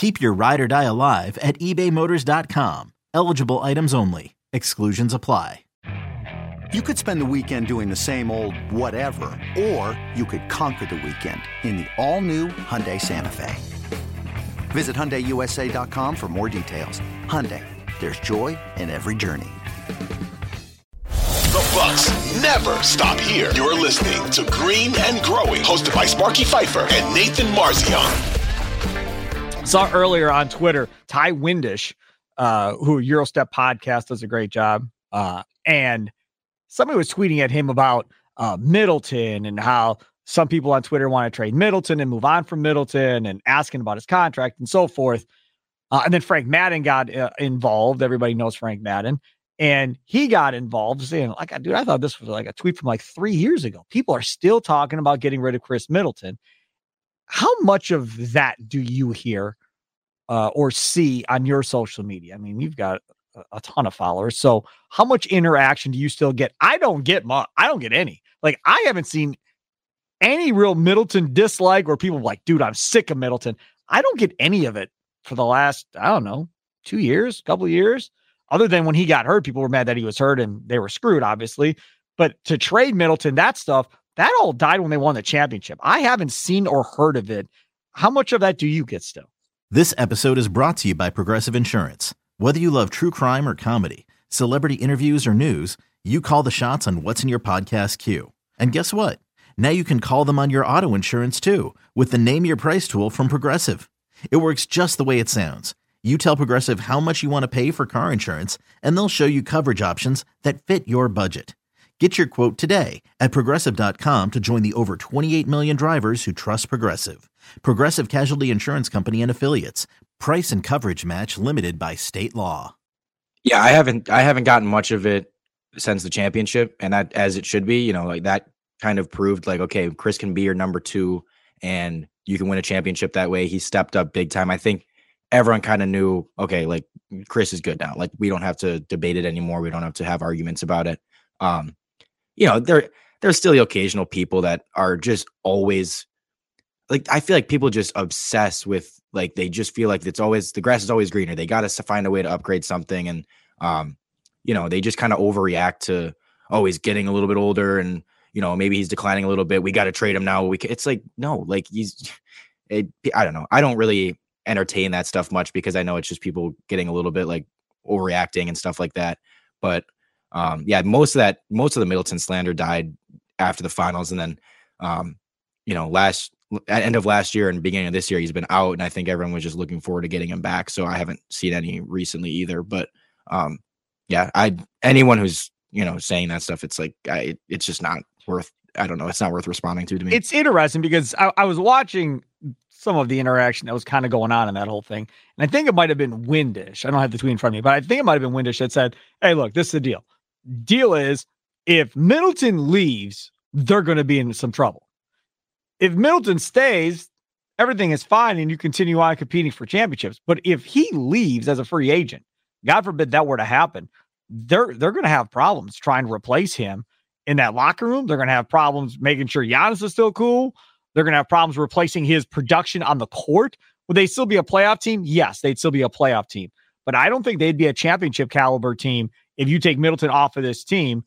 Keep your ride or die alive at ebaymotors.com. Eligible items only. Exclusions apply. You could spend the weekend doing the same old whatever, or you could conquer the weekend in the all-new Hyundai Santa Fe. Visit HyundaiUSA.com for more details. Hyundai, there's joy in every journey. The Bucks never stop here. You're listening to Green and Growing, hosted by Sparky Fifer and Nathan Marzion. Saw earlier on Twitter, Ty Windish, uh, who Eurostep podcast does a great job. Uh, and somebody was tweeting at him about uh, Middleton and how some people on Twitter want to trade Middleton and move on from Middleton and asking about his contract and so forth. Uh, and then Frank Madden got uh, involved. Everybody knows Frank Madden. And he got involved saying, like, dude, I thought this was like a tweet from like three years ago. People are still talking about getting rid of Khris Middleton. How much of that do you hear uh, or see on your social media? I mean, you've got a, ton of followers. So how much interaction do you still get? I don't get much. I don't get any. Like, I haven't seen any real Middleton dislike where people like, dude, I'm sick of Middleton. I don't get any of it for the last, I don't know, two years, couple years. Other than when he got hurt, people were mad that he was hurt and they were screwed, obviously. But to trade Middleton, that stuff, that all died when they won the championship. I haven't seen or heard of it. How much of that do you get still? This episode is brought to you by Progressive Insurance. Whether you love true crime or comedy, celebrity interviews or news, you call the shots on what's in your podcast queue. And guess what? Now you can call them on your auto insurance too with the Name Your Price tool from Progressive. It works just the way it sounds. You tell Progressive how much you want to pay for car insurance, and they'll show you coverage options that fit your budget. Get your quote today at progressive.com to join the over 28 million drivers who trust Progressive. Progressive Casualty Insurance Company and affiliates. Price and coverage match limited by state law. Yeah, I haven't I haven't gotten much of it since the championship and that as it should be, you know, like that kind of proved like okay, Khris can be your number 2 and you can win a championship that way. He stepped up big time. I think everyone kind of knew, okay, like Khris is good now. Like we don't have to debate it anymore. We don't have to have arguments about it. Um, you know, there there's still the occasional people that are just always like I feel like people just obsess with like they just feel like it's always the grass is always greener. They got to find a way to upgrade something, and um, you know, they just kind of overreact to oh he's getting a little bit older and you know maybe he's declining a little bit. We got to trade him now. We can, it's like no, like he's it, I don't know. I don't really entertain that stuff much because I know it's just people getting a little bit like overreacting and stuff like that. But um, yeah, most of that, most of the Middleton slander died after the finals, and then, um, you know, last at end of last year and beginning of this year, he's been out, and I think everyone was just looking forward to getting him back. So I haven't seen any recently either. But um, yeah, I anyone who's you know saying that stuff, it's like I, it's just not worth. I don't know. It's not worth responding to to me. It's interesting because I, I was watching some of the interaction that was kind of going on in that whole thing. And I think it might have been Windish. I don't have the tweet in front of me, but I think it might have been Windish that said, Hey, look, this is the deal. Deal is if Middleton leaves, they're going to be in some trouble. If Middleton stays, everything is fine and you continue on competing for championships. But if he leaves as a free agent, God forbid that were to happen, they're they're going to have problems trying to replace him in that locker room. They're going to have problems making sure Giannis is still cool. They're going to have problems replacing his production on the court. Would they still be a playoff team? Yes, they'd still be a playoff team. But I don't think they'd be a championship caliber team if you take Middleton off of this team